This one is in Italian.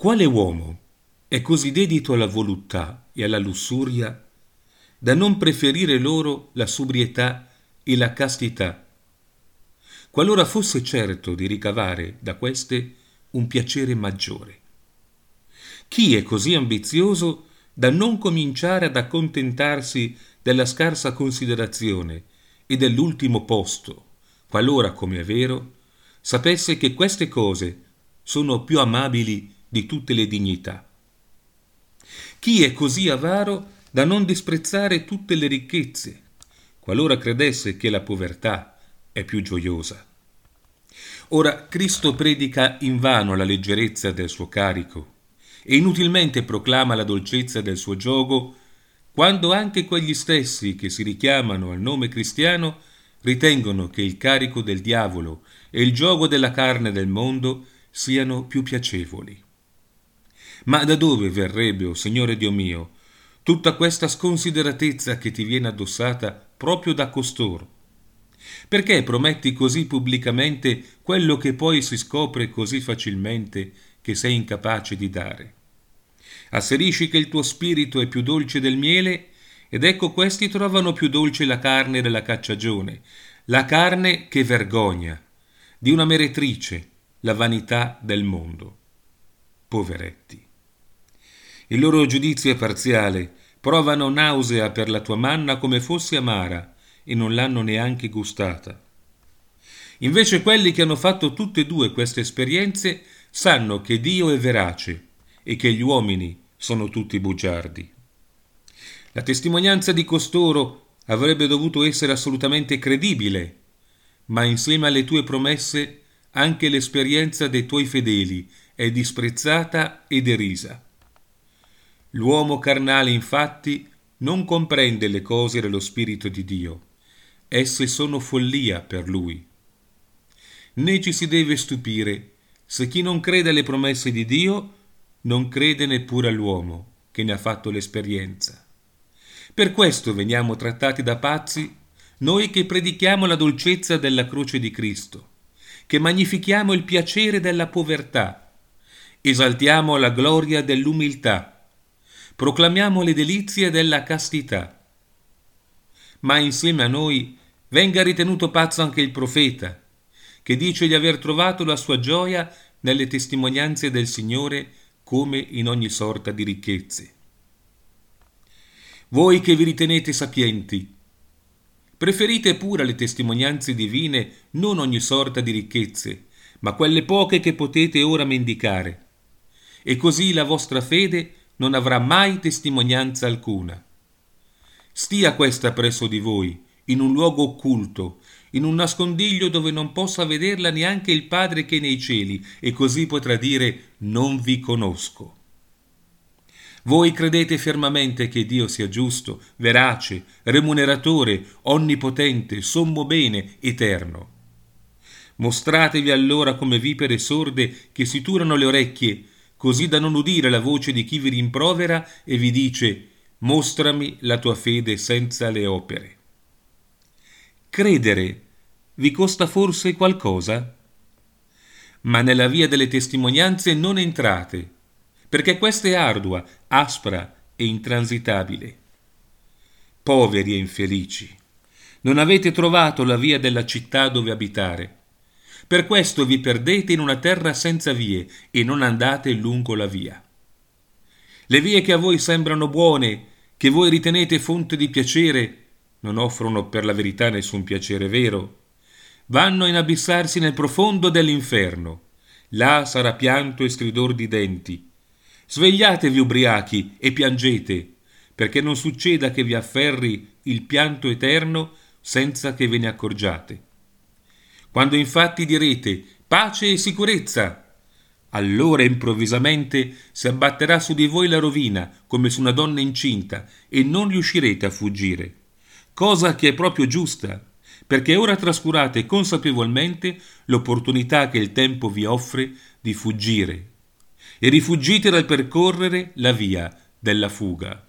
Quale uomo è così dedito alla voluttà e alla lussuria da non preferire loro la sobrietà e la castità, qualora fosse certo di ricavare da queste un piacere maggiore? Chi è così ambizioso da non cominciare ad accontentarsi della scarsa considerazione e dell'ultimo posto, qualora, come è vero, sapesse che queste cose sono più amabili di tutte le dignità. Chi è così avaro da non disprezzare tutte le ricchezze, qualora credesse che la povertà è più gioiosa. Ora Cristo predica invano la leggerezza del suo carico e inutilmente proclama la dolcezza del suo giogo, quando anche quegli stessi che si richiamano al nome cristiano ritengono che il carico del diavolo e il gioco della carne del mondo siano più piacevoli. Ma da dove verrebbe, o oh Signore Dio mio, tutta questa sconsideratezza che ti viene addossata proprio da costoro? Perché prometti così pubblicamente quello che poi si scopre così facilmente che sei incapace di dare? Asserisci che il tuo spirito è più dolce del miele, ed ecco questi trovano più dolce la carne della cacciagione, la carne che vergogna, di una meretrice, la vanità del mondo. Poveretti. Il loro giudizio è parziale, provano nausea per la tua manna come fosse amara e non l'hanno neanche gustata. Invece quelli che hanno fatto tutte e due queste esperienze sanno che Dio è verace e che gli uomini sono tutti bugiardi. La testimonianza di costoro avrebbe dovuto essere assolutamente credibile, ma insieme alle tue promesse anche l'esperienza dei tuoi fedeli è disprezzata e derisa. L'uomo carnale infatti non comprende le cose dello Spirito di Dio, esse sono follia per lui. Né ci si deve stupire se chi non crede alle promesse di Dio non crede neppure all'uomo che ne ha fatto l'esperienza. Per questo veniamo trattati da pazzi noi che predichiamo la dolcezza della croce di Cristo che magnifichiamo il piacere della povertà, esaltiamo la gloria dell'umiltà, proclamiamo le delizie della castità. Ma insieme a noi venga ritenuto pazzo anche il profeta, che dice di aver trovato la sua gioia nelle testimonianze del Signore come in ogni sorta di ricchezze. Voi che vi ritenete sapienti, Preferite pure alle testimonianze divine non ogni sorta di ricchezze, ma quelle poche che potete ora mendicare. E così la vostra fede non avrà mai testimonianza alcuna. Stia questa presso di voi, in un luogo occulto, in un nascondiglio dove non possa vederla neanche il Padre che è nei cieli, e così potrà dire non vi conosco. Voi credete fermamente che Dio sia giusto, verace, remuneratore, onnipotente, sommo bene, eterno. Mostratevi allora come vipere sorde che si turano le orecchie, così da non udire la voce di chi vi rimprovera e vi dice mostrami la tua fede senza le opere. Credere vi costa forse qualcosa? Ma nella via delle testimonianze non entrate, perché questa è ardua, aspra e intransitabile. Poveri e infelici, non avete trovato la via della città dove abitare. Per questo vi perdete in una terra senza vie e non andate lungo la via. Le vie che a voi sembrano buone, che voi ritenete fonte di piacere, non offrono per la verità nessun piacere vero. Vanno a inabissarsi nel profondo dell'inferno. Là sarà pianto e stridor di denti Svegliatevi ubriachi e piangete, perché non succeda che vi afferri il pianto eterno senza che ve ne accorgiate. Quando infatti direte pace e sicurezza, allora improvvisamente si abbatterà su di voi la rovina come su una donna incinta e non riuscirete a fuggire, cosa che è proprio giusta, perché ora trascurate consapevolmente l'opportunità che il tempo vi offre di fuggire. E rifuggite dal percorrere la via della fuga.